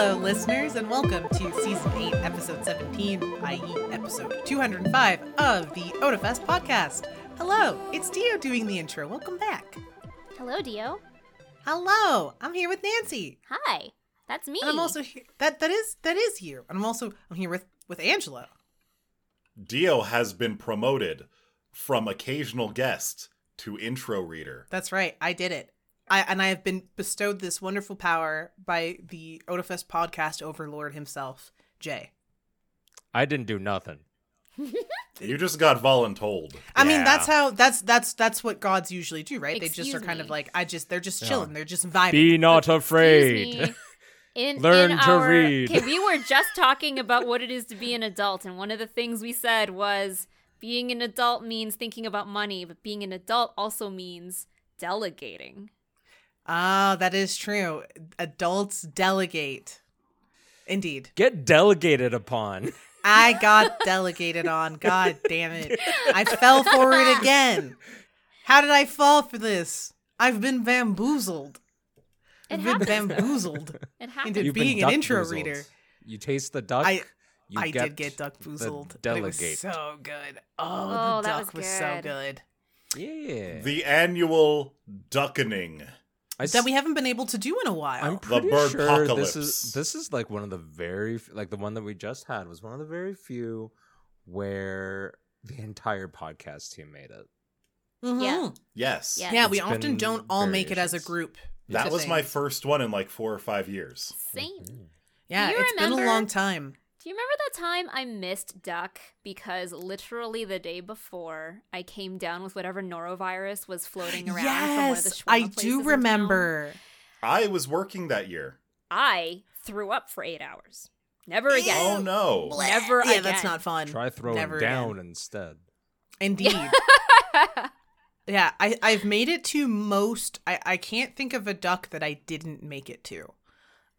Hello, listeners, and welcome to Season 8, Episode 17, i.e., Episode 205 of the Odafest podcast. Hello, it's Dio doing the intro. Welcome back. Hello, Dio. Hello, I'm here with Nancy. Hi, that's me. And I'm also here. That that is that is you. And I'm also I'm here with with Angelo. Dio has been promoted from occasional guest to intro reader. That's right. I did it. I and I have been bestowed this wonderful power by the Odafest podcast overlord himself, Jay. I didn't do nothing. You just got voluntold. I mean, Yeah. that's how that's that's that's what gods usually do, right? they just are Excuse kind of me. like I just they're just Yeah. chilling, they're just vibing. Be not Excuse afraid. me. In, Learn in to our, read. Okay, we were just talking about what it is to be an adult, and one of the things we said was being an adult means thinking about money, but being an adult also means delegating. Ah, that is true. Adults delegate. Indeed. Get delegated upon. I got delegated on. God damn it. I fell for it again. How did I fall for this? I've been bamboozled. It I've happens. though. bamboozled. It happens. Into You've being been an intro duck-boozled. reader. You taste the duck. I- you I get did get duck boozled. but It was so good. Oh, Oh, the that duck was, was so good. good. Yeah. The annual duckening. I s- That we haven't been able to do in a while. I'm pretty bird sure this is this is like one of the very like the one that we just had was one of the very few where the entire podcast team made it. Mhm. Yeah. Yes. Yeah. Yeah, we often don't all make it as a group. That was thing. my first one in like four or five years. Same. Yeah, Do you it's been a long time. Do you remember that time I missed duck because literally the day before I came down with whatever norovirus was floating around from one of the Yes, I do remember. I was working that year. I threw up for eight hours. Never again. Oh no. Never Yeah, again. that's not fun. Try throwing Never down again. instead. Indeed. yeah, I, I've made it to most. I, I can't think of a duck that I didn't make it to.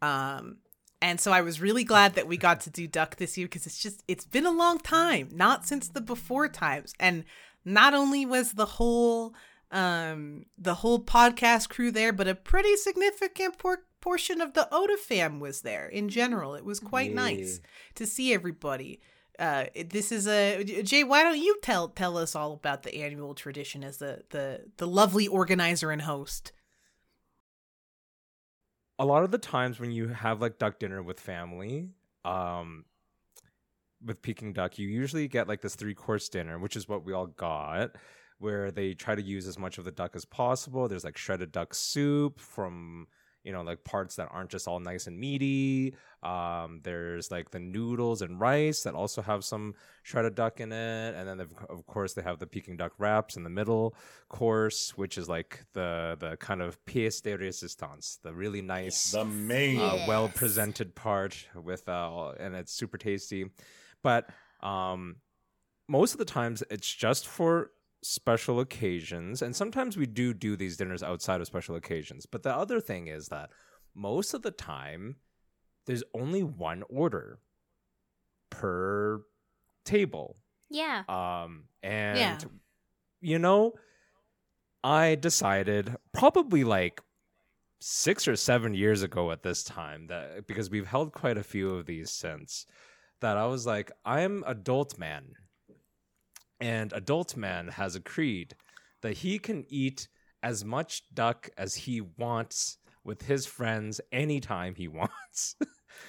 Um, and so I was really glad that we got to do duck this year because it's just it's been a long time, not since the before times. And not only was the whole um the whole podcast crew there, but a pretty significant por- portion of the Oda fam was there in general. It was quite nice to see everybody. Uh, this is a Jay. Why don't you tell tell us all about the annual tradition as the the the lovely organizer and host? A lot of the times when you have like duck dinner with family, um, with Peking duck, you usually get like this three course dinner, which is what we all got, where they try to use as much of the duck as possible. There's like shredded duck soup from you know like parts that aren't just all nice and meaty. Um, there's like the noodles and rice that also have some shredded duck in it, and then of course they have the Peking duck wraps in the middle course, which is like the the kind of pièce de résistance, the really nice The main. uh, Yes. well presented part with uh, and it's super tasty but um most of the times it's just for special occasions and sometimes we do do these dinners outside of special occasions but the other thing is that most of the time there's only one order per table yeah. um and Yeah. you know i decided probably like six or seven years ago at this time that because we've held quite a few of these since that i was like i'm adult man and adult man has agreed that he can eat as much duck as he wants with his friends anytime he wants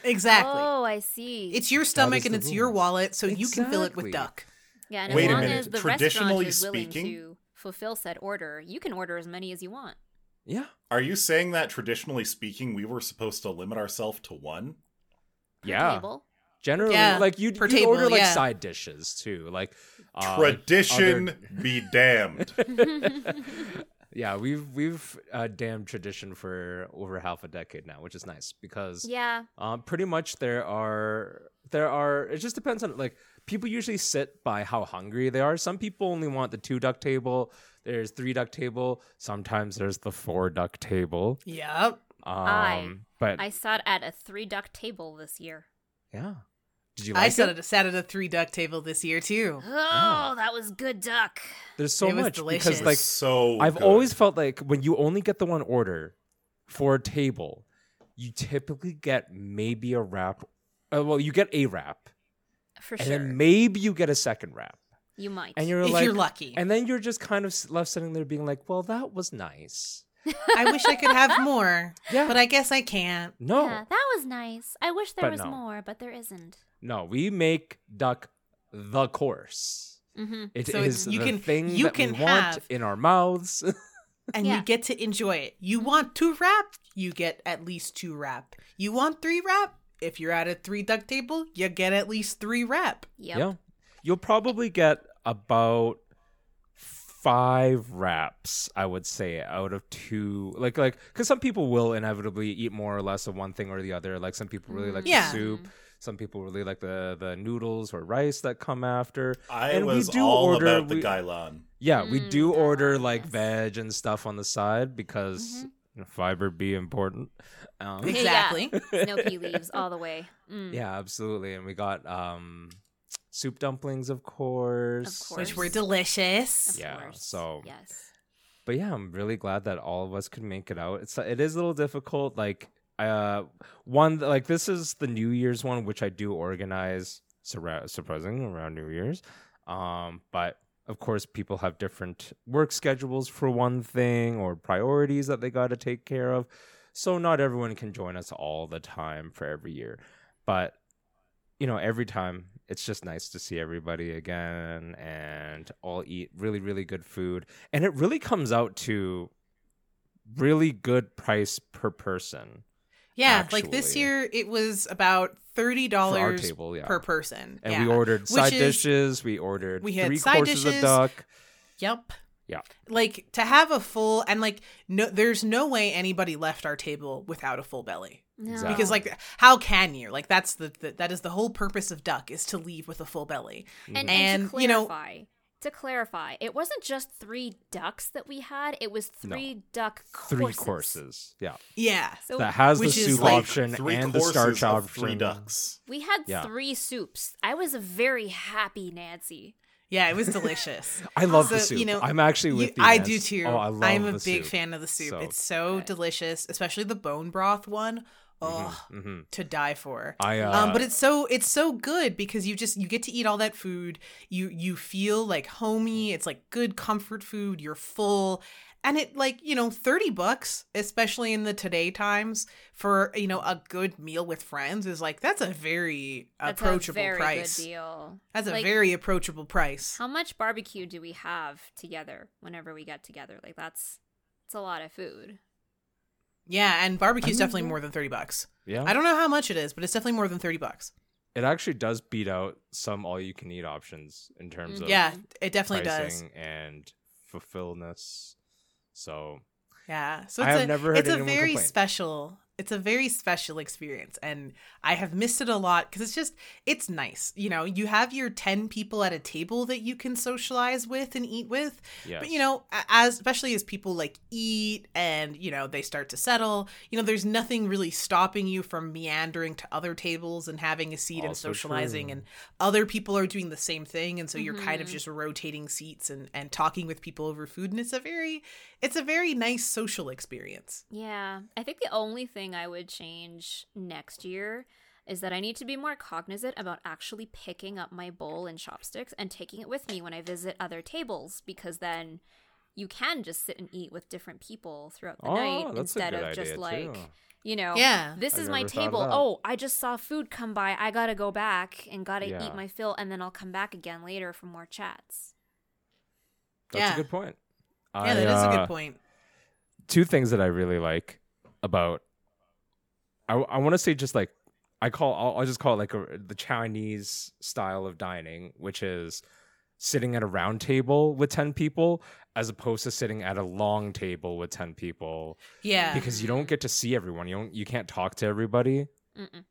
Exactly. Oh, I see. it's your stomach and the it's your wallet, so you can fill it with duck. yeah, and Wait as a long minute. as the Traditionally restaurant is willing speaking- to fulfill said order, you can order as many as you want. yeah Are you saying that traditionally speaking, we were supposed to limit ourselves to one? yeah Table. Generally, Yeah, like you per you table, order like yeah. side dishes too, like uh, Tradition other- be damned. yeah, we've we've uh, damned tradition for over half a decade now, which is nice because Yeah. um, pretty much there are there are it just depends on like people usually sit by how hungry they are. Some people only want the two duck table. There's three duck table. Sometimes there's the four duck table. Yep. Um, I- but I sat at a three duck table this year. yeah, did you like I it? sat at, a, sat at a three duck table this year too. Oh, that was good duck. There's so It was much delicious. because like so I've good. always felt like when you only get the one order for a table, you typically get maybe a wrap. Uh, well, you get a wrap, For sure. and sure. then maybe you get a second wrap, you might. and you're if like, you're lucky. and then you're just kind of s- left sitting there being like, well, that was nice. I wish I could have more, Yeah. but I guess I can't. No, Yeah, that was nice. I wish there But was no. more, but there isn't. no, we make duck the course. Mm-hmm. It is So it's- you the can- thing you that can we want have- in our mouths. And Yeah. you get to enjoy it. You want two wrap, you get at least two wrap. You want three wrap? If you're at a three duck table, you get at least three wrap. Yep. Yeah. You'll probably get about five wraps, I would say, out of two. Like, like, because some people will inevitably eat more or less of one thing or the other. Like, some people really like Yeah. the soup. Some people really like the the noodles or rice that come after. I And we was do all order- about the we- Gailan. Yeah, we Mm, do order ah, like veg and stuff on the side because Mhm. you know, fiber be important. Um, Yeah. Exactly. Snow leaves all the way. Mm. yeah, absolutely. And we got um soup dumplings, of course. Of Which course. were delicious. Of Yeah, course. so- yes. but yeah, I'm really glad that all of us could make it out. It's it is a little difficult. Like uh, one like this is the New Year's one, which I do organize surra- surprising around New Year's. Um, but of course, people have different work schedules for one thing or priorities that they got to take care of. So not everyone can join us all the time for every year. But you know, every time it's just nice to see everybody again and all eat really, really good food. And it really comes out to really good price per person Yeah, like this year it was about thirty for our dollars table. Yeah. per person. and yeah. we ordered side is- dishes. We ordered we had three side courses dishes. of duck. Yep. Yeah. Like to have a full and like no there's no way anybody left our table without a full belly. No. Because like how can you? Like that's the, the that is the whole purpose of duck is to leave with a full belly. and, and, And, to you know- to clarify, it wasn't just three ducks that we had; it was No. three duck courses. Three courses. Yeah. Yeah. So that has the Which soup like option Three and the courses starch of option. three ducks. we had Yeah. three soups. I was a very happy Nancy. Yeah, it was delicious. I love the So, soup. you know, I'm actually with you. I Nance. do too. Oh, I love I'm a the big soup. fan of the soup. So- it's so delicious, especially the bone broth one. Oh, Mhm. to die for. I uh, um, but it's so it's so good because you just you get to eat all that food. You you feel like homey. It's like good comfort food. You're full, and it like you know thirty bucks, especially in the today times for you know a good meal with friends is like that's a very That's approachable a very price. good deal. That's a very approachable price. How much barbecue do we have together whenever we get together? Like that's it's a lot of food. Yeah, and barbecue's I mean, definitely yeah. more than thirty bucks. yeah. I don't know how much it is, but it's definitely more than thirty bucks. it actually does beat out some all you can eat options in terms of Yeah, it definitely does. and fulfillness. So Yeah. So I it's have a, never heard it's a very complain. special it's a very special experience and I have missed it a lot cuz it's just it's nice. You know, you have your 10 people at a table that you can socialize with and eat with. yes. But you know, as especially as people like eat and you know they start to settle, you know, there's nothing really stopping you from meandering to other tables and having a seat and socializing true. and other people are doing the same thing and so you're kind of Mhm. just rotating seats and and talking with people over food and it's a very it's a very nice social experience. Yeah. I think the only thing I would change next year is that I need to be more cognizant about actually picking up my bowl and chopsticks and taking it with me when I visit other tables because then you can just sit and eat with different people throughout the oh, night instead of just idea like too. you know Yeah. this I is my never thought of table oh i just saw food come by i gotta go back and gotta Yeah. eat my fill and then i'll come back again later for more chats That's Yeah. a good point. Yeah, that is a uh, good point. two things that I really like about I I want to say just like I call I'll, I'll just call it like a, the Chinese style of dining, which is sitting at a round table with 10 people as opposed to sitting at a long table with 10 people Yeah. because you don't get to see everyone. You don't you can't talk to everybody. Mm-mm.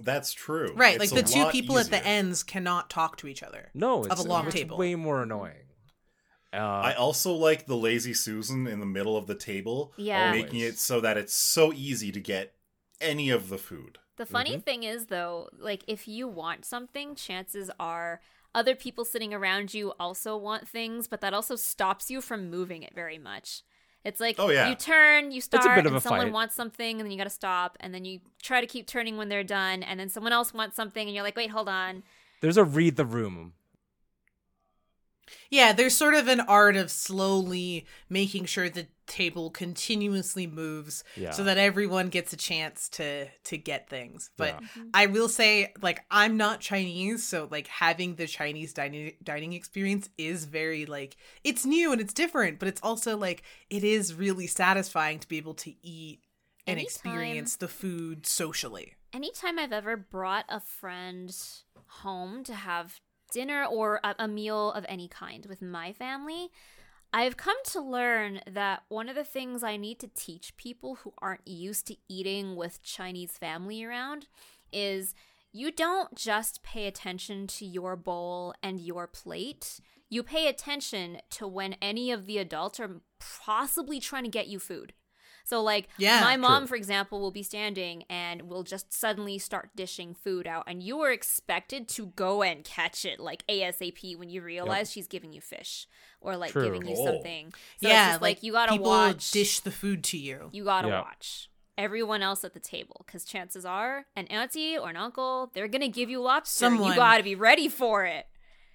That's true. Right, It's like the two lot people at the ends cannot talk to each other. No, Of it's, a long it's table. way more annoying. Uh, I also like the lazy Susan in the middle of the table, yeah Always. making it so that it's so easy to get any of the food. The funny Mhm. thing is, though, like if you want something, chances are other people sitting around you also want things, but that also stops you from moving it very much. It's like Oh, yeah. you turn, you start, and a someone fight. wants something, and then you got to stop, and then you try to keep turning when they're done, and then someone else wants something, and you're like, wait, hold on. There's a read the room. Yeah, there's sort of an art of slowly making sure the table continuously moves Yeah. so that everyone gets a chance to to get things. But Yeah. I will say like I'm not Chinese, so like having the Chinese dining dining experience is very like it's new and it's different, but it's also like it is really satisfying to be able to eat and Anytime- experience the food socially. Anytime I've ever brought a friend home to have dinner or a, meal of any kind with my family, I've come to learn that one of the things I need to teach people who aren't used to eating with Chinese family around is you don't just pay attention to your bowl and your plate. You pay attention to when any of the adults are possibly trying to get you food. So, like, Yeah, my mom, true. for example, will be standing and will just suddenly start dishing food out, and you are expected to go and catch it like ASAP when you realize she's giving you fish or like True. giving you Oh. something. So yeah, it's just like, you gotta people watch. dish the food to you. You gotta Yeah. watch everyone else at the table because chances are an auntie or an uncle they're gonna give you lobster. Someone- You gotta be ready for it.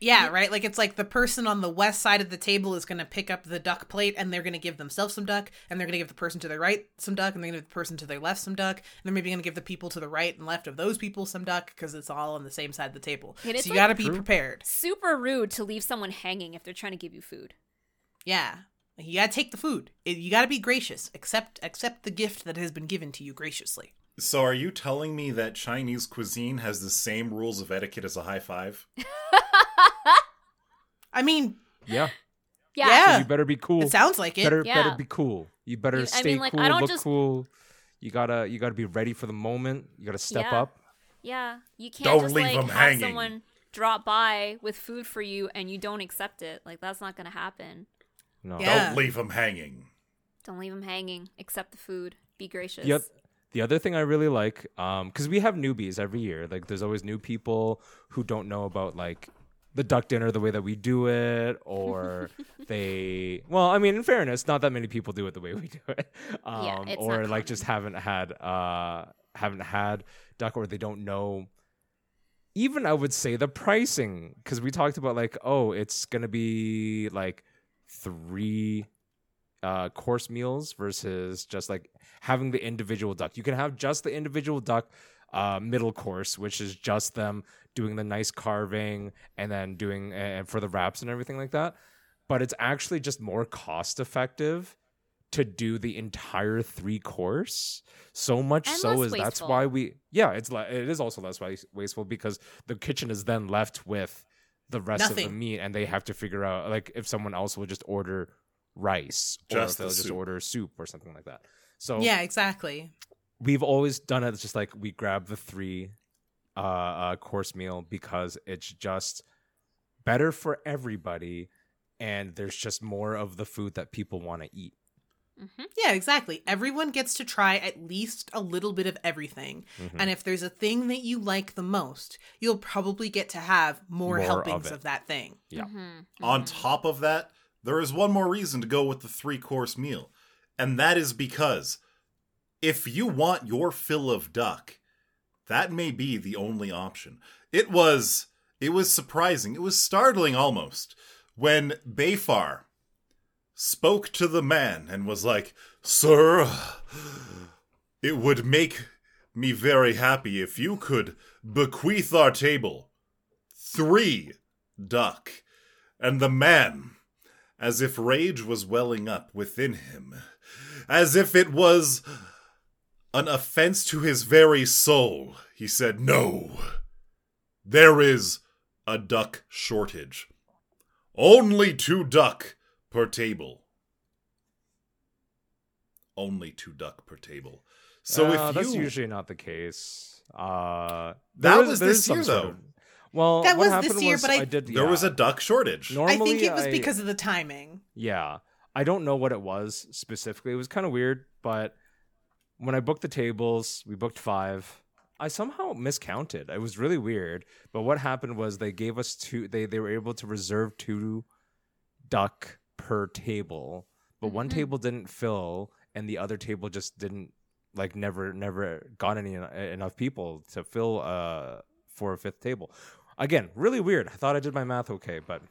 Yeah, right. Like it's like the person on the west side of the table is going to pick up the duck plate and they're going to give themselves some duck, and they're going to give the person to their right some duck, and they're going to give the person to their left some duck, and they're maybe going to give the people to the right and left of those people some duck because it's all on the same side of the table. And so you like- got to be prepared. Super rude to leave someone hanging if they're trying to give you food. Yeah, you got to take the food. You got to be gracious. Accept accept the gift that has been given to you graciously. So are you telling me that Chinese cuisine has the same rules of etiquette as a high five? I mean, Yeah. Yeah. Yeah. You better be cool. it sounds like it. better Yeah. better be cool. You better You- I stay mean, like, cool, I don't look just- cool. You gotta you gotta be ready for the moment. You gotta step Yeah. up. Yeah, you can't Don't just leave like 'em have hanging. someone drop by with food for you and you don't accept it. Like that's not gonna happen. No. Yeah. Don't leave them hanging. Don't leave them hanging. Accept the food. Be gracious. The, oth- the other thing I really like, um, because we have newbies every year. Like, there's always new people who don't know about like the duck dinner the way that we do it, or they. Well, I mean, in fairness, not that many people do it the way we do it, um, Yeah, it's or like just haven't had uh haven't had duck, or they don't know. Even I would say the pricing, because we talked about like, oh, it's gonna be like three uh, course meals versus just like having the individual duck. You can have just the individual duck uh, middle course, which is just them doing the nice carving and then doing and for the wraps and everything like that. But it's actually just more cost effective to do the entire three course. So much And so is that's why we yeah it's le- it is also less wasteful because the kitchen is then left with the rest of the meat and they have to figure out like if someone else will just order rice or Just if they'll just soup. order soup or something like that. So Yeah, exactly. we've always done it it's just like we grab the three uh, uh course meal because it's just better for everybody and there's just more of the food that people want to eat. Mhm. Yeah, exactly. Everyone gets to try at least a little bit of everything. Mhm. And if there's a thing that you like the most, you'll probably get to have more, More helpings it. of, that thing. Yeah. Mhm, On mhm. top of that, there is one more reason to go with the three course meal. And that is because if you want your fill of duck, that may be the only option. It was it was surprising. It was startling almost when Bayfar spoke to the man and was like, "Sir, it would make me very happy if you could bequeath our table three duck." And the man, as if rage was welling up within him, as if it was an offense to his very soul, he said, No, there is a duck shortage. Only two duck per table. Only two duck per table. So Uh, if you that's usually not the case. Uh, That was this year, sort though. of- well, That what was happened this year, was but I- did. there was a duck shortage. Normally, I think it was I- because of the timing. Yeah. I don't know what it was specifically. It was kind of weird, but when I booked the tables, we booked five. I somehow miscounted. It was really weird. But what happened was they gave us two they they were able to reserve two duck per table but one Mhm. table didn't fill, and the other table just didn't like never never got any enough people to fill uh for a fifth table. Again, really weird. I thought I did my math okay, but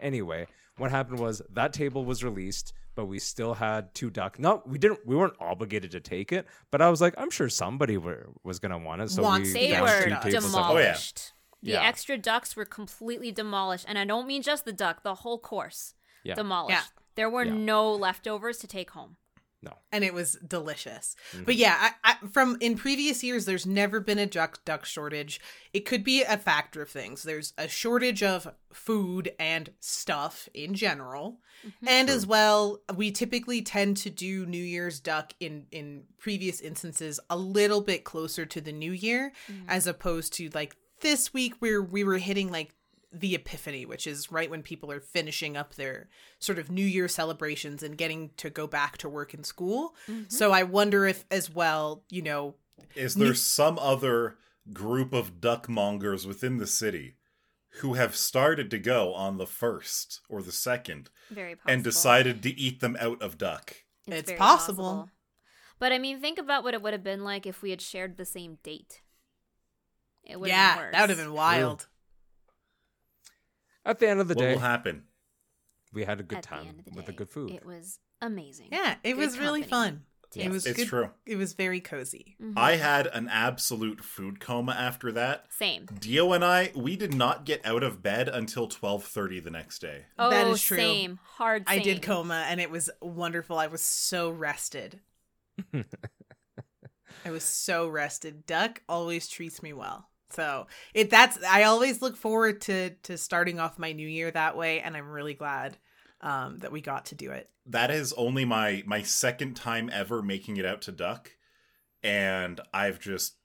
anyway, what happened was that table was released, but we still had two duck. No, we didn't. We weren't obligated to take it, but I was like, I'm sure somebody were, was gonna want it. So Wants we They were sure two Oh, yeah. demolished. The Yeah. extra ducks were completely demolished, and I don't mean just the duck, the whole course Yeah. demolished. Yeah. There were Yeah. no leftovers to take home. No. and it was delicious. Mhm. But yeah, I, I, from in previous years, there's never been a duck duck shortage. It could be a factor of things. There's a shortage of food and stuff in general, and as well, we typically tend to do New Year's duck in in previous instances a little bit closer to the New Year, as opposed to like this week where we were hitting like the epiphany which is right when people are finishing up their sort of new year celebrations and getting to go back to work and school mm-hmm. so i wonder if as well you know Is Ne- there some other group of duck mongers within the city who have started to go on the first or the second Very possible. and decided to eat them out of duck? It's very possible. But I mean, think about what it would have been like if we had shared the same date. It would yeah have been worse. that would have been wild At the end of the what day, will happen? we had a good At time end of the with the good food. It was amazing. yeah it Good was really fun Yeah. it was It's good true. it was very cozy Mhm. I had an absolute food coma after that. Same. Dio and I, we did not get out of bed until 12:30 the next day. Oh, That is true. same. Hard. i did coma and it was wonderful i was so rested i was so rested duck always treats me well so it that's i always look forward to to starting off my new year that way and i'm really glad um that we got to do it That is only my my second time ever making it out to duck and I've just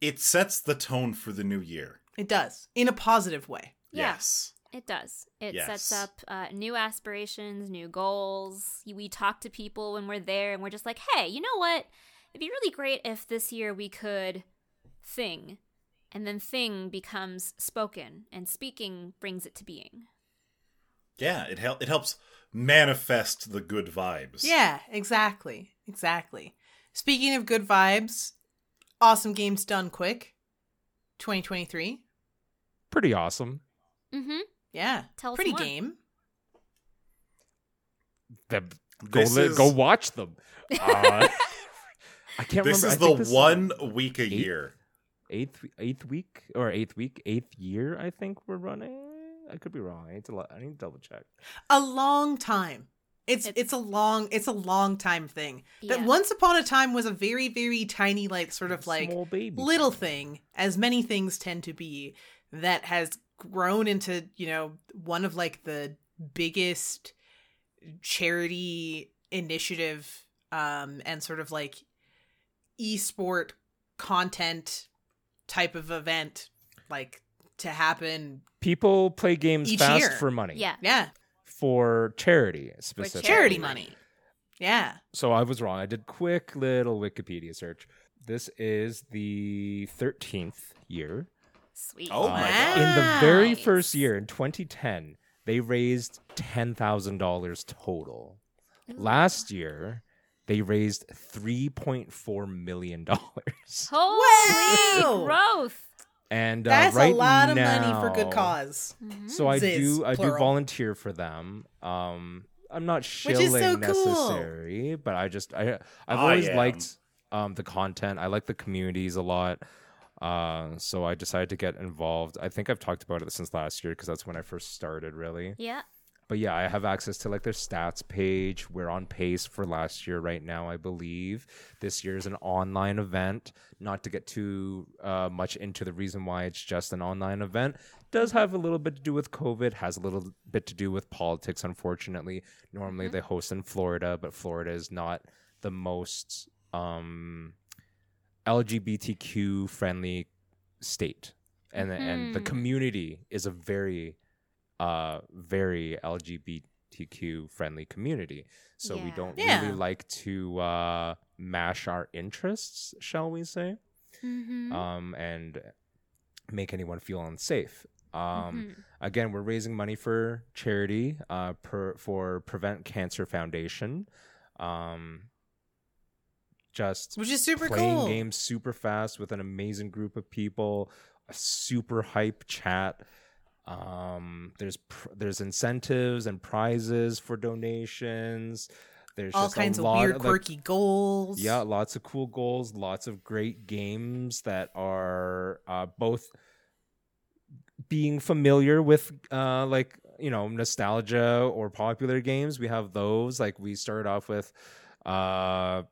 it sets the tone for the new year. it does in a positive way Yeah. Yes. It does. It Yes. sets up uh, new aspirations, new goals. We talk to people when we're there, and we're just like, "Hey, you know what? It'd be really great if this year we could thing, and then thing becomes spoken, and speaking brings it to being." Yeah, it hel- it helps manifest the good vibes. Yeah, exactly. Exactly. Speaking of good vibes, awesome games done quick. 2023. Pretty awesome. Mm-hmm. Yeah. Tell us Pretty more. game. The, go li- is- go watch them. Uh, I can't This remember. Is think the this one week a eight? year. Eighth eighth week or eighth week eighth year. I think we're running. I could be wrong. I need to lo- I need to double check. A long time. It's, it's It's- a long it's a long time thing. That Yeah. once upon a time was a very very tiny like sort of like Small baby little thing. thing as many things tend to be that has grown into you know one of like the biggest charity initiative um and sort of like esport content type of event like to happen People play games Each fast year. for money. Yeah. yeah For charity specifically. charity money yeah So I was wrong. I did quick little Wikipedia search. This is the 13th year. Sweet. Oh my Wow. God. In the very first year in 2010, they raised $10,000 total. Last year, they raised $3.4 million. Holy Wow. growth. And uh, that's right a lot of money for good now- cause Mhm. So I Ziz, do I do volunteer for them. Um I'm not is shilling so cool. necessary, but I just I I've I always am. liked um the content. I like the communities a lot. Uh so I decided to get involved. I think I've talked about it since last year because that's when I first started really. Yeah. But yeah, I have access to like their stats page. We're on pace for last year right now, I believe. This year is an online event. Not to get too uh, much into the reason why it's just an online event. Does have a little bit to do with COVID. Has a little bit to do with politics. Unfortunately, normally they host in Florida, but Florida is not the most um, LGBTQ friendly state, and the and the Mhm. community is a very uh very LGBTQ friendly community. So we don't Yeah. really like to uh mash our interests, shall we say? Mm-hmm. Um and make anyone feel unsafe. Um, Mhm. Again, we're raising money for charity uh, per, for Prevent Cancer Foundation. Um, just Which is super playing cool. games super fast with an amazing group of people, a super hype chat. Um, there's pr- there's incentives and prizes for donations. There's All just a kinds of weird, like, quirky goals. yeah, lots of cool goals, lots of great games that are uh, both being familiar with uh, like you know nostalgia or popular games. We have those. Like we started off with uh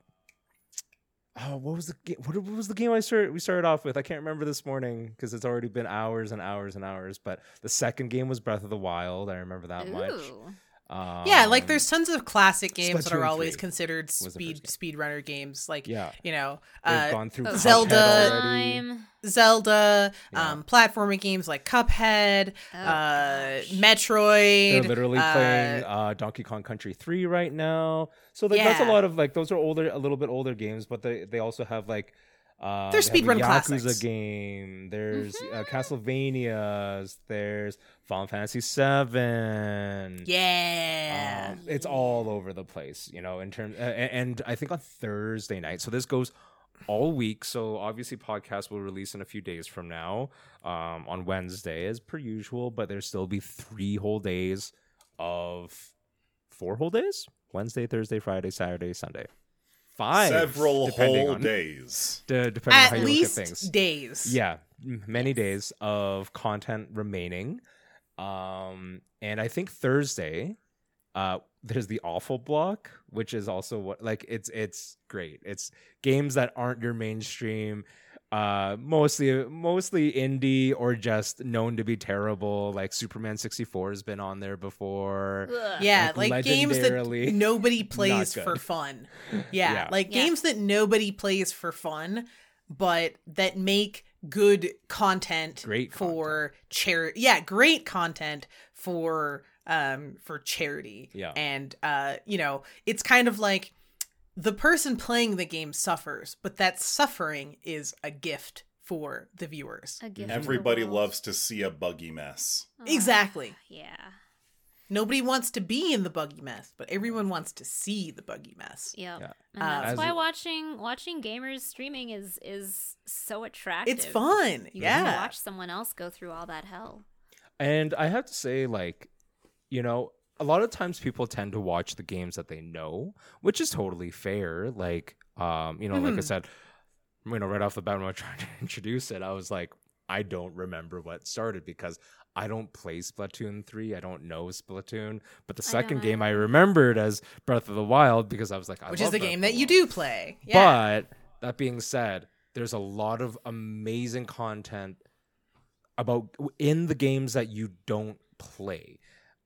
oh what was the what, what was the game I started we started off with? I can't remember this morning because it's already been hours and hours and hours. But the second game was Breath of the Wild. I remember that much. Ooh. Um, Yeah, like there's tons of classic games that are always considered was the speed first speedrunner games. Like yeah. you know, They've uh, gone through Cuphead Zelda- Zelda, Yeah. um, platforming games like Cuphead, Oh, uh, gosh. Metroid. They're literally uh, playing uh, Donkey Kong Country 3 right now. So like that's a lot of like those are older, a little bit older games, but they they also have like uh, They're they have a Yakuza classics. game. There's uh, Mhm. Castlevanias. There's Final Fantasy 7. Yeah. Um, it's all over the place, you know, in terms, uh, and, and I think on Thursday night. So this goes all week. So obviously, podcast will release in a few days from now, um, on Wednesday as per usual. But there'll still be three whole days of four whole days: Wednesday, Thursday, Friday, Saturday, Sunday. Five, Several whole on, days. de- depending on how At you least look at things. days. Yeah, many days of content remaining. Um, and I think Thursday, uh, there's the awful block, which is also what like it's it's great. It's games that aren't your mainstream, uh, mostly mostly indie or just known to be terrible. Like Superman 64 has been on there before. Ugh. Yeah, Like, like, games that nobody plays for fun. Yeah, Yeah. like Yeah. games that nobody plays for fun, but that make good content Great for charity. Yeah, great content for um for charity. Yeah. And uh you know, it's kind of like the person playing the game suffers, but that suffering is a gift for the viewers. A gift of the Everybody loves to see a buggy mess. Oh, Exactly. Yeah. Nobody wants to be in the buggy mess, but everyone wants to see the buggy mess. Yep. Yeah. And that's As why it- watching watching gamers streaming is is so attractive. It's fun. You get to yeah. watch someone else go through all that hell. And I have to say, like, you know, a lot of times people tend to watch the games that they know, which is totally fair. Like, um, you know, like I Mhm. said, you know, right off the bat when I was trying to introduce it, I was like, I don't remember what started because I don't play Splatoon 3. I don't know Splatoon. But the second don't game I remembered as Breath of the Wild because I was like, I Which is the Breath game that you do play. Yeah. But that being said, there's a lot of amazing content about in the games that you don't play.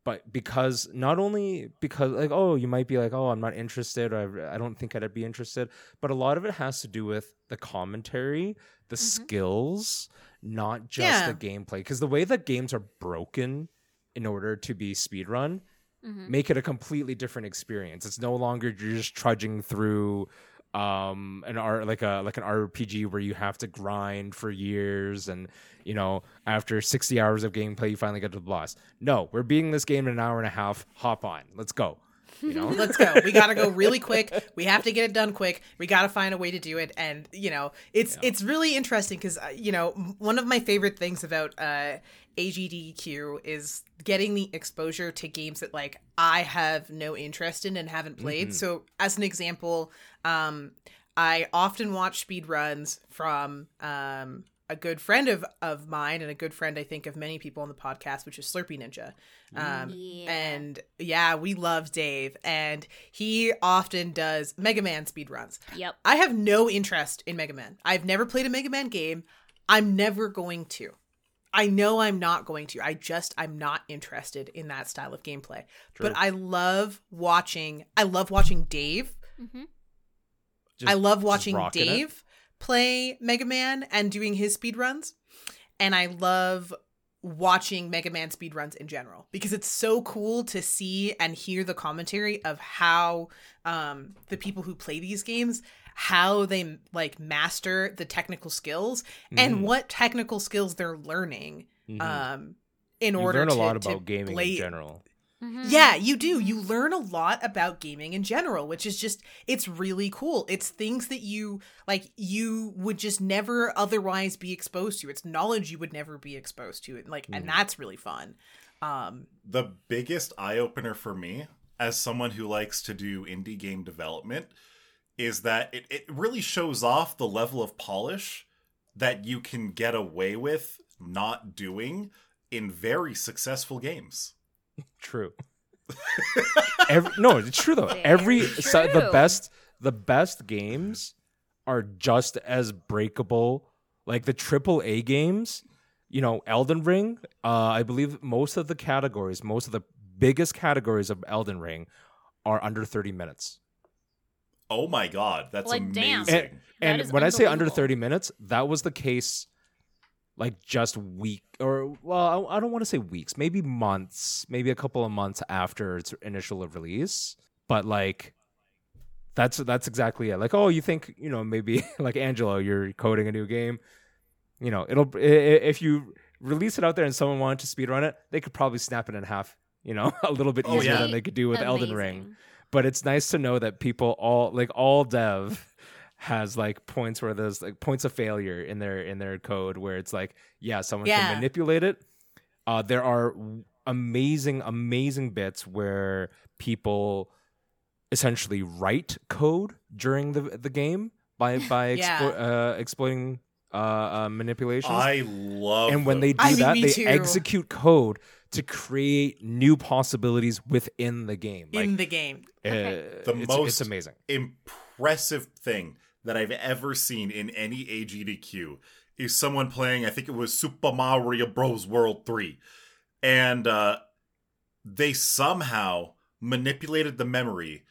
But because not only because like oh you might be like oh I'm not interested or I, I don't think I'd be interested, but a lot of it has to do with the commentary, the skills, not just Yeah. the gameplay. Because the way that games are broken in order to be speedrun, Mhm. make it a completely different experience. It's no longer you're just trudging through um an art like a like an RPG where you have to grind for years and you know after 60 hours of gameplay you finally get to the boss. No, we're beating this game in an hour and a half. Hop on. Let's go. You know? Let's go. We got to go really quick. We have to get it done quick. We got to find a way to do it and you know, it's it's really interesting cuz uh, you know, one of my favorite things about uh AGDQ is getting the exposure to games that like I have no interest in and haven't played. Mhm. So, as an example, um I often watch speed runs from um a good friend of of mine and a good friend I think of many people on the podcast, which is Slurpy Ninja. Um, Yeah. and yeah, we love Dave, and he often does Mega Man speedruns. Yep. I have no interest in Mega Man. I've never played a Mega Man game. I'm never going to. I know I'm not going to. I just I'm not interested in that style of gameplay. True. But I love watching. I love watching Dave. hmm Just- I love watching rocking it. Dave play Mega Man and doing his speedruns. And I love watching Mega Man speedruns in general because it's so cool to see and hear the commentary of how um the people who play these games how they like master the technical skills Mhm. and what technical skills they're learning Mhm. um in you order learn a to, lot about gaming play- in general. Mhm. Yeah, you do. You learn a lot about gaming in general, which is just it's really cool. It's things that you like you would just never otherwise be exposed to. It's knowledge you would never be exposed to. And like and that's really fun. Um the biggest eye opener for me as someone who likes to do indie game development is that it, it really shows off the level of polish that you can get away with not doing in very successful games. True. Every, no, it's true though. Very Every so, the best the best games are just as breakable. Like the triple A games, you know, Elden Ring. Uh, I believe most of the categories, most of the biggest categories of Elden Ring, are under thirty minutes. Oh my god, that's Like, amazing. damn. And, and is when I say under 30 minutes, that was the case like just week or well, I, I don't want to say weeks, maybe months, maybe a couple of months after its initial release. But like that's that's exactly it. Like, oh, you think, you know, maybe like Angelo, you're coding a new game, you know, it'll if you release it out there and someone wanted to speedrun it, they could probably snap it in half, you know, a little bit Oh, easier yeah. than they could do with Elden Ring but it's nice to know that people all like all dev has like points where there's like points of failure in their in their code where it's like yeah someone Yeah. can manipulate it uh there are amazing amazing bits where people essentially write code during the the game by by Yeah. explo- uh, exploiting uh, uh manipulations I love and when they do I that me they too. execute code to create new possibilities within the game like in the game. Okay. uh, The it's, most- it's amazing. impressive thing that I've ever seen in any AGDQ is someone playing, I think it was Super Mario Bros. World 3. And uh, they somehow manipulated the memory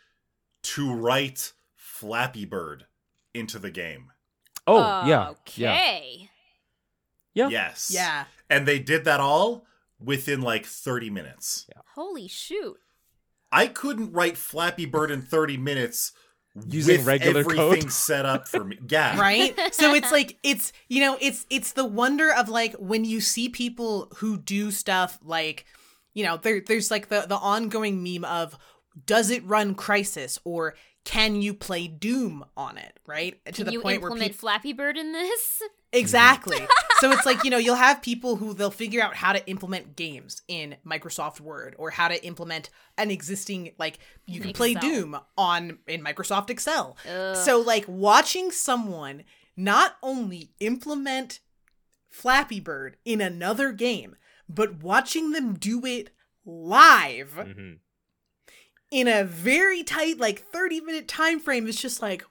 to write Flappy Bird into the game. Oh yeah, yeah, Okay. Yeah. Yes. Yeah. And they did that all within like 30 minutes. Holy shoot. I couldn't write Flappy Bird in 30 minutes Using with regular everything code? set up for me. Yeah. right so it's like it's you know it's it's the wonder of like when you see people who do stuff like you know there there's like the the ongoing meme of does it run Crysis or can you play doom on it right to the you point where implement people Flappy Bird in this? exactly so it's like you know you'll have people who they'll figure out how to implement games in microsoft word or how to implement an existing like you can play doom on in microsoft excel Ugh. so like watching someone not only implement flappy bird in another game but watching them do it live Mhm. In a very tight like 30 minute time frame is just like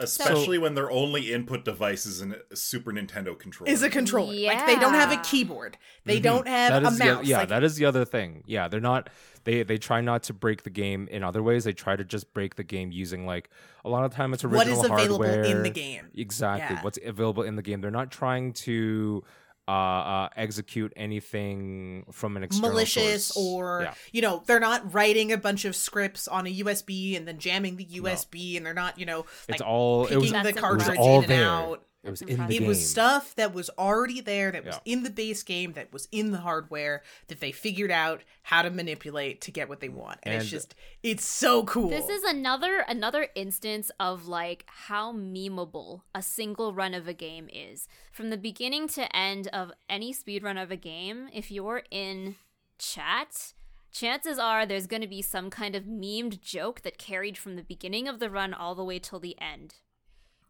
Especially when their only input device is a Super Nintendo controller. is a controller like they don't have a keyboard they Mhm. don't have That a is the, mouse yeah, like, that is the other thing. Yeah, they're not they they try not to break the game in other ways. They try to just break the game using like a lot of time it's original what is available hardware. in the game Exactly. Yeah. What's available in the game. They're not trying to uh, uh execute anything from an external malicious source. or yeah. you know they're not writing a bunch of scripts on a USB and then jamming the USB and they're not you know like it's all it was picking the impressive. it was cartridge all in and out. Mm-hmm. It was in the. It game. was stuff that was already there, that was in the base game, that was in the hardware, that they figured out how to manipulate to get what they want. And, it's just, it's so cool. This is another another instance of like how memeable a single run of a game is. From the beginning to end of any speed run of a game, if you're in chat, chances are there's going to be some kind of memed joke that carried from the beginning of the run all the way till the end.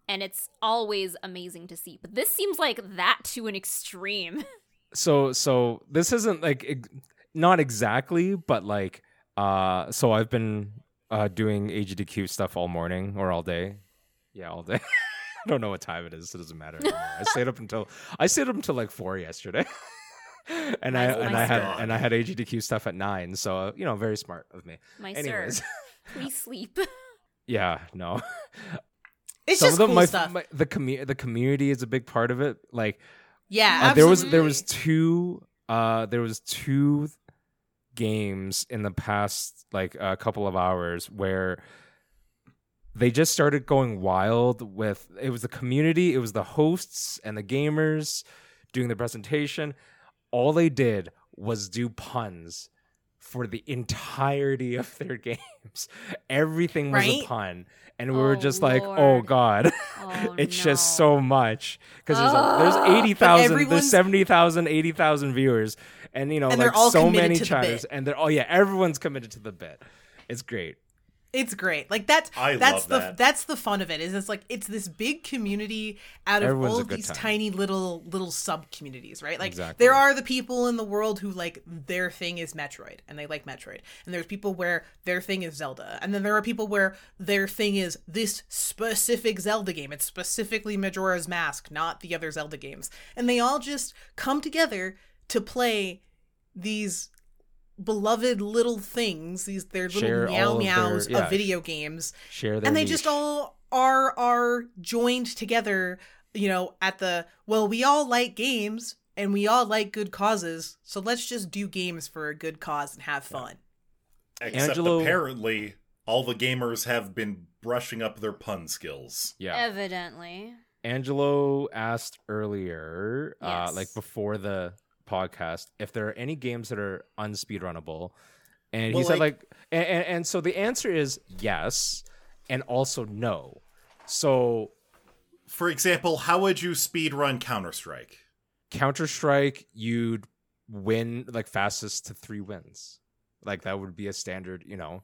And it's always amazing to see. But this seems like that to an extreme. so so this isn't like not exactly but like uh so i've been uh doing agdq stuff all morning or all day. Yeah all day. I don't know what time it is it doesn't matter i stayed up until i stayed up until like four yesterday. And i and i had and i had agdq stuff at nine so uh, you know very smart of me. My anyways. Sir, please sleep. yeah no it's some just of the cool my, stuff. my the commu- the community is a big part of it. Like yeah, uh, there was there was two uh there was two games in the past like a couple of hours where they just started going wild with it was the community it was the hosts and the gamers doing the presentation. All they did was do puns for the entirety of their games. Everything was Right? a pun. And we were Oh, just like, oh God, Oh, it's just so much. Because there's, there's 80,000, there's everyone's- 70,000, 80,000 viewers. And, you know, And like so many chatters. And they're, oh yeah, everyone's committed to the bit. It's great. It's great. Like that's I that's love the that. that's the fun of it. Is it's like it's this big community out of Everyone's all of these time. tiny little little sub communities, right? Like Exactly. there are the people in the world who like their thing is Metroid and they like Metroid. And there's people where their thing is Zelda. And then there are people where their thing is this specific Zelda game. It's specifically Majora's Mask, not the other Zelda games. And they all just come together to play these beloved little things these their little Share meow all of their- meows yeah. of video games Share their and they just all are are joined together you know at the well we all like games and we all like good causes so let's just do games for a good cause and have fun Except Angelo- apparently, all the gamers have been brushing up their pun skills. Yeah. Evidently. Angelo asked earlier, uh, like before the podcast, if there are any games that are unspeedrunnable, and he said like- like, and, and, and so the answer is yes, and also no. So For example, how would you speedrun Counter Strike? Counter Strike, you'd win like fastest to three wins, like that would be a standard, you know.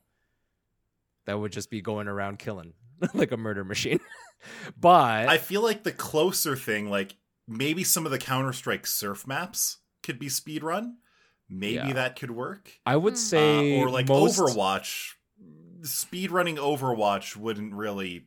That would just be going around killing like a murder machine. but I feel like the closer thing, like maybe some of the Counter Strike surf maps could be speedrun. Maybe Yeah. that could work. I would Hmm. say Uh, or like most, Overwatch. Speedrunning Overwatch wouldn't really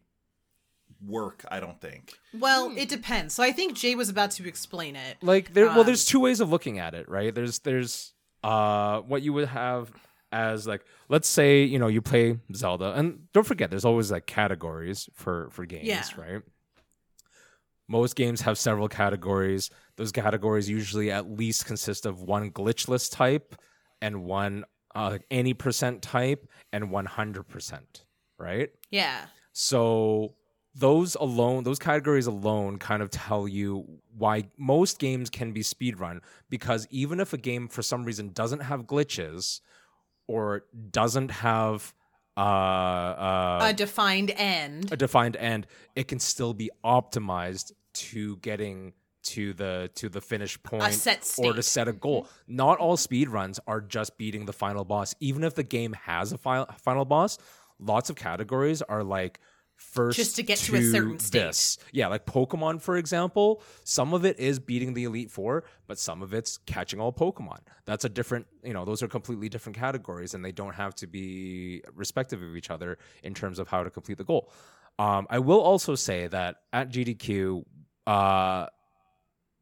work, I don't think. well Hmm. it depends so i think jay was about to explain it like there well Um, there's two ways of looking at it right there's there's uh what you would have as like let's say you know you play zelda and don't forget there's always like categories for for games Yeah. right most games have several categories those categories usually at least consist of one glitchless type and one uh, any percent type and 100% right? Yeah. So those alone, those categories alone kind of tell you why most games can be speedrun because even if a game for some reason doesn't have glitches or doesn't have uh, uh, a defined end. a defined end, it can still be optimized to getting to the to the finish point or to set a goal. Not all speed runs are just beating the final boss. Even if the game has a fi- final boss, lots of categories are like first Just to get to a certain state. this. Yeah, like Pokemon for example, some of it is beating the Elite 4, but some of it's catching all Pokemon. That's a different, you know, those are completely different categories and they don't have to be respective of each other in terms of how to complete the goal. Um, I will also say that at GDQ, uh,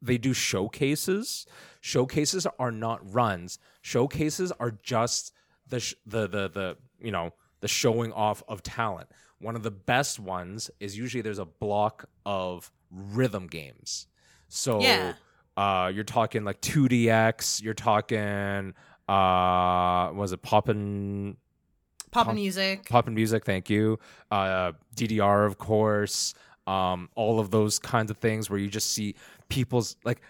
they do showcases. Showcases are not runs. Showcases are just the sh- the the the you know the showing off of talent. One of the best ones is usually there's a block of rhythm games. So Yeah. uh, you're talking like 2DX. You're talking uh, was it Poppin' pop music Poppin' Music? Thank you. Uh, DDR, of course. Um, all of those kinds of things where you just see people's like.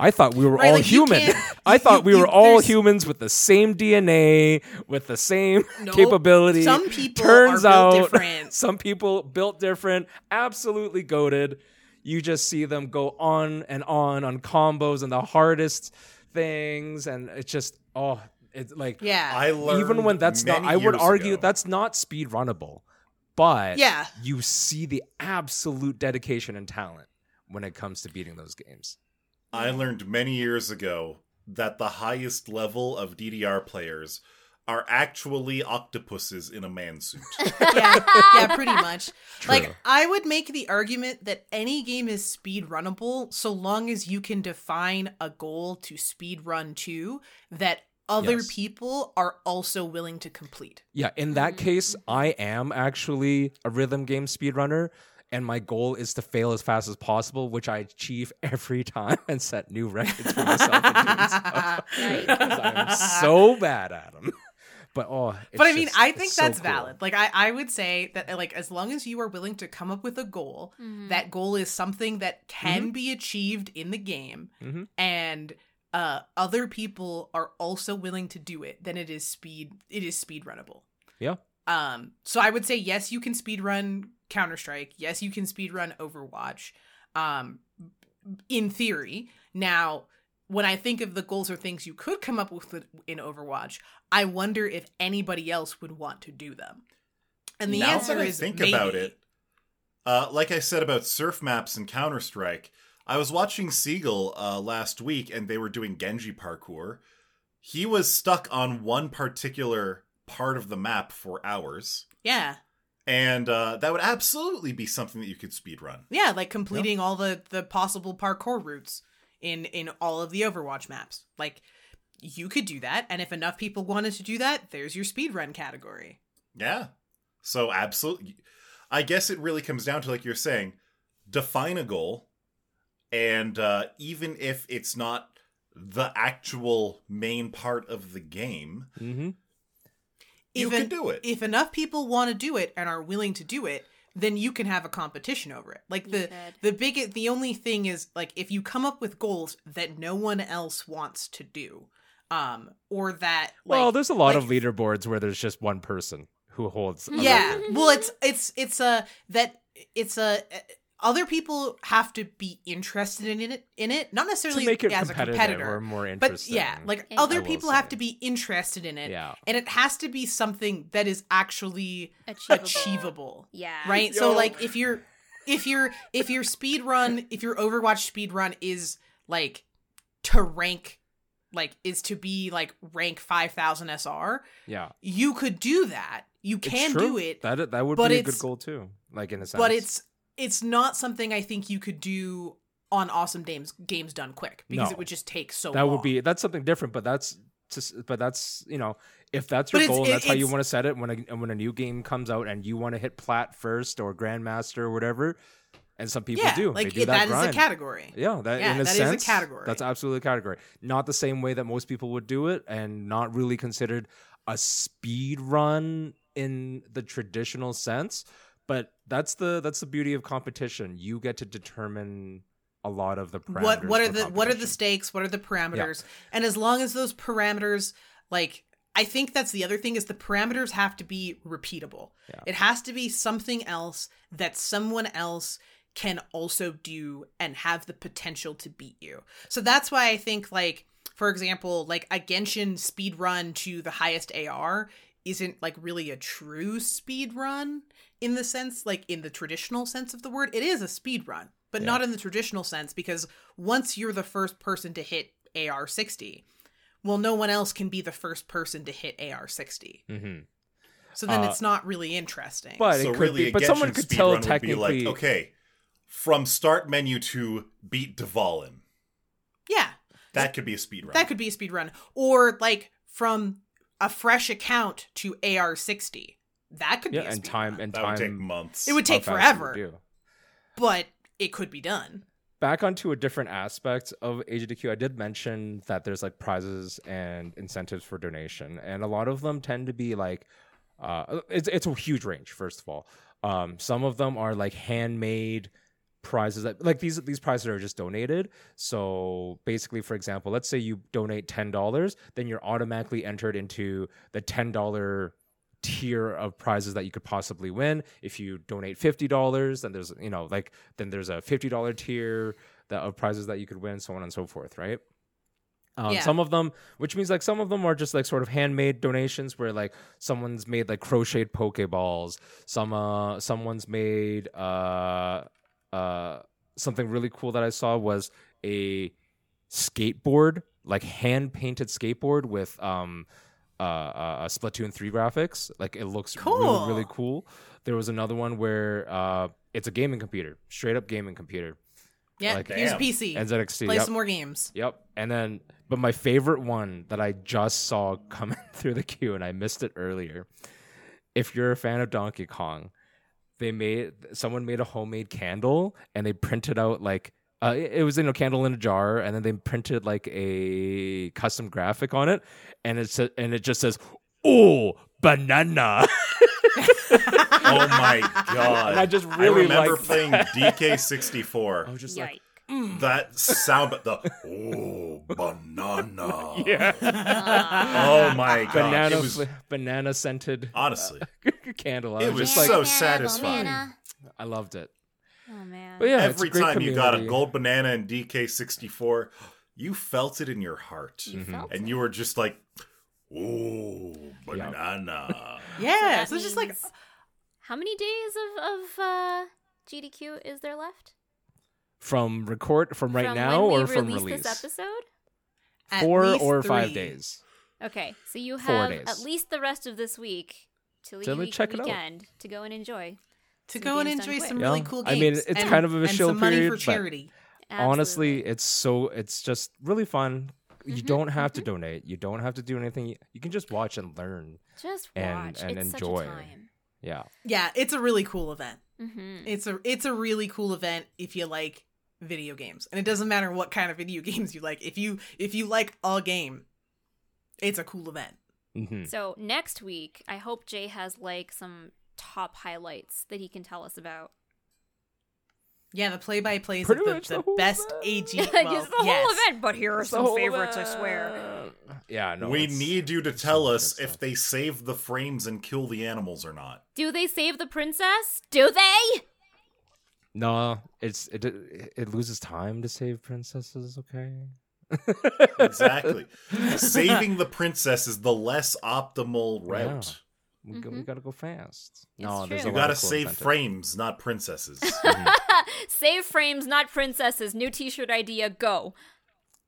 I thought we were Right, all like, human. can't- I you- thought we you- were all humans with the same DNA, with the same Nope. capability. Some people Turns are built out, different. some people built different, absolutely goaded. You just see them go on and on on combos and the hardest things, and it's just oh, it's like yeah I learned even when that's not, I would argue ago- that's not speed runnable, but Yeah. you see the absolute dedication and talent when it comes to beating those games. I learned many years ago that the highest level of DDR players are actually octopuses in a man suit. yeah, yeah, pretty much. True. Like I would make the argument that any game is speed runnable so long as you can define a goal to speed run to that other Yes. people are also willing to complete. Yeah, in that Mhm. case, I am actually a rhythm game speedrunner, and my goal is to fail as fast as possible, which I achieve every time and set new records for myself. in doing so. Nice. 'Cause I'm so bad at them. But oh, it's but I mean, just- I it's think so that's cool. valid. Like I, I would say that like as long as you are willing to come up with a goal, Mhm. that goal is something that can Mm-hmm. be achieved in the game Mhm. and uh other people are also willing to do it, then it is speed it is speed runnable. Yeah. Um so I would say yes, you can speed run Counter-Strike. Yes, you can speed run Overwatch. Um in theory. Now, when I think of the goals or things you could come up with in Overwatch, I wonder if anybody else would want to do them. And the now answer that I is think maybe. about it. Uh, like I said about surf maps and Counter Strike, I was watching Seagull uh, last week, and they were doing Genji parkour. He was stuck on one particular part of the map for hours, Yeah. And uh, that would absolutely be something that you could speed run. Yeah, like completing all the the possible parkour routes in in all of the Overwatch maps. Like you could do that, and if enough people wanted to do that, there's your speed run category. Yeah. So absolutely, I guess it really comes down to like you're saying, define a goal, and uh, even if it's not the actual main part of the game, Mm-hmm. You Even- can do it. If enough people want to do it and are willing to do it, then you can have a competition over it. Like You the could. the big the only thing is like if you come up with goals that no one else wants to do, um, or that like, well, there's a lot like- of leaderboards where there's just one person who holds. yeah record. well it's it's it's a that it's a other people have to be interested in it in it not necessarily to make it as a competitor or more but yeah like I other will people have to be interested in it yeah, and it has to be something that is actually Achievable. achievable Yeah. right so like if you're if you're if your speed run if your overwatch speed run is like to rank like is to be like rank 5000 sr yeah. you could do that you can do it That that would be a good goal too. Like in a sense, but it's it's not something I think you could do on awesome games games done quick because No. it would just take so that long. would be that's something different. But that's just but that's you know if that's your goal, it- that's how you want to set it. When a when a new game comes out and you want to hit plat first or grandmaster or whatever, and some people yeah, do. like they do it- that, that is a category. Yeah, that Yeah, in a that is a sense, category. That's absolutely a category. Not the same way that most people would do it, and not really considered a speed run in the traditional sense. But that's the that's the beauty of competition. You get to determine a lot of the parameters. What what are the what are the stakes? What are the parameters? And as long as those parameters like I think that's the other thing is the parameters have to be repeatable. Yeah. It has to be something else that someone else can also do and have the potential to beat you. So that's why I think like for example, like a Genshin speed run to the highest AR isn't like really a true speed run in the sense like in the traditional sense of the word. It is a speed run, but Yeah. not in the traditional sense because once you're the first person to hit AR 60, well no one else can be the first person to hit AR 60. Mhm. So then Uh, it's not really interesting. But so it could really, be. But someone could tell would technically. like, okay, from start menu to beat Dvalin. yeah, That could be a speed run. that could be a speed run or like from a fresh account to AR 60. That could Yeah, be a and time run. and that time. would take months. It would take fast you forever. would but it could be done. back onto a different aspect of AGDQ, I did mention that there's like prizes and incentives for donation, and a lot of them tend to be like, uh, it's it's a huge range. First of all, um, some of them are like handmade prizes that like these these prizes are just donated. So basically, for example, let's say you donate ten dollars, then you're automatically entered into the ten dollar tier of prizes that you could possibly win. If you donate fifty dollars, then there's you know like then there's a fifty dollar tier that of prizes that you could win, so on and so forth, right? Um, Yeah. Some of them, which means like some of them are just like sort of handmade donations, where like someone's made like crocheted pokeballs, some uh someone's made uh uh something really cool that I saw was a skateboard, like hand painted skateboard with um uh, uh Splatoon 3 graphics. Like it looks really really cool. There was another one where uh it's a gaming computer, straight up gaming computer. Yeah, Like, here's a damn. PC. NZXT. Play yep. some more games. Yep. And then, but my favorite one that I just saw coming through the queue and I missed it earlier. If you're a fan of Donkey Kong, they made someone made a homemade candle and they printed out like uh, it it was in a candle in a jar and then they printed like a custom graphic on it and it's and it just says oh banana oh my god! And I just I really remember liked playing. DK64. I was just like Yike. that sound, but the oh banana. yeah. Oh my god. banana It was fl- banana scented honestly. candle. I It was was just like so satisfying. I loved it. Oh man. But yeah, Every great time you got a gold banana in DK64, you felt it in your heart. You Mm-hmm. felt And it. you were just like, ooh, banana. Yeah, So so it's just like How many days of of uh, GDQ is there left? from record from right from now when or from release release. this episode? at Four least or five days. Okay, so you have at least the rest of this week till Till the we check it out. weekend to go and enjoy. To go and enjoy some Yeah. really cool games. I mean, it's and- kind of a and chill some money period, for but- charity. Honestly, it's so it's just really fun. You Mhm, don't have to donate. You don't have to do anything. You can just watch and learn. just and- watch. and it's enjoy. such a time. Yeah. Yeah, it's a really cool event. Mm-hmm. It's a it's a really cool event if you like video games. And it doesn't matter what kind of video games you like. If you if you like a game, it's a cool event. hmm So next week, I hope Jay has like some top highlights that he can tell us about. Yeah, the play by plays of the, the the best event. AG. Like, well, it's the yes. whole event, but here are It's some whole favorites. I swear. Yeah. No. we need you to tell us if stuff. they save the frames and kill the animals or not. Do they save the princess? Do they? No, it's it it loses time to save princesses. Okay. Exactly. Saving the princess is the less optimal route. We, go, we gotta go fast. It's no, there's true. You gotta cool save incentives. frames, not princesses. Mhm. Save frames, not princesses. New T-shirt idea. Go.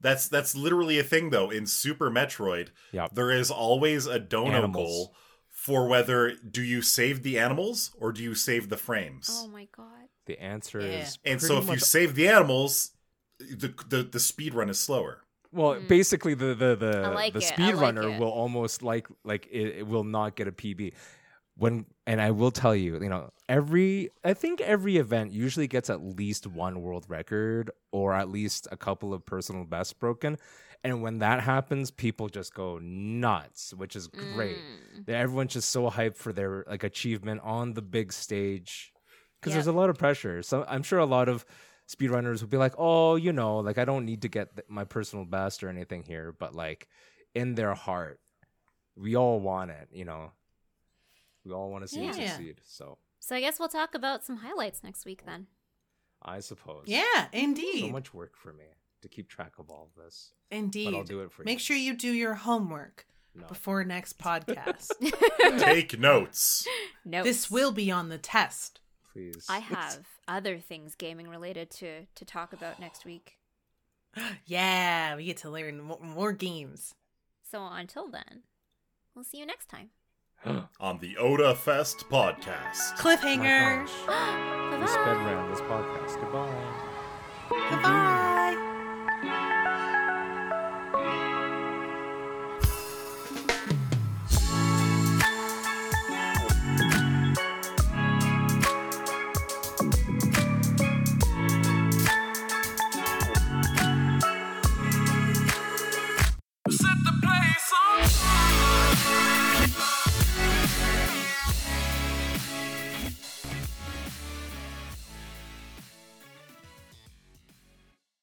that's that's literally a thing though. In Super Metroid, Yep. there is always a dono Animals. goal for whether do you save the animals or do you save the frames. Oh my god. The answer Yeah. is and so pretty if you save the animals, the the, the speed run is slower. Well, Mm. basically the the the, like the it, I speed like will almost like like it, it will not get a PB. When and I will tell you, you know, every I think every event usually gets at least one world record or at least a couple of personal bests broken. And when that happens, people just go nuts, which is great. Mm. everyone's just so hyped for their like achievement on the big stage because Yep. there's a lot of pressure so i'm sure a lot of speedrunners will be like oh you know like i don't need to get th- my personal best or anything here but like in their heart we all want it you know we all want to see it Yeah. succeed so So I guess we'll talk about some highlights next week then. i suppose Yeah, indeed. so much work for me to keep track of all of this Indeed. but i'll do it for Make you sure you do your homework no. before next podcast. Take notes. No. this will be on the test. Please I have other things gaming related to to talk about next week. Yeah, we get to learn mo- more games. So until then, we'll see you next time. on the Oda Fest podcast. Cliffhanger. we sped round this podcast goodbye Goodbye.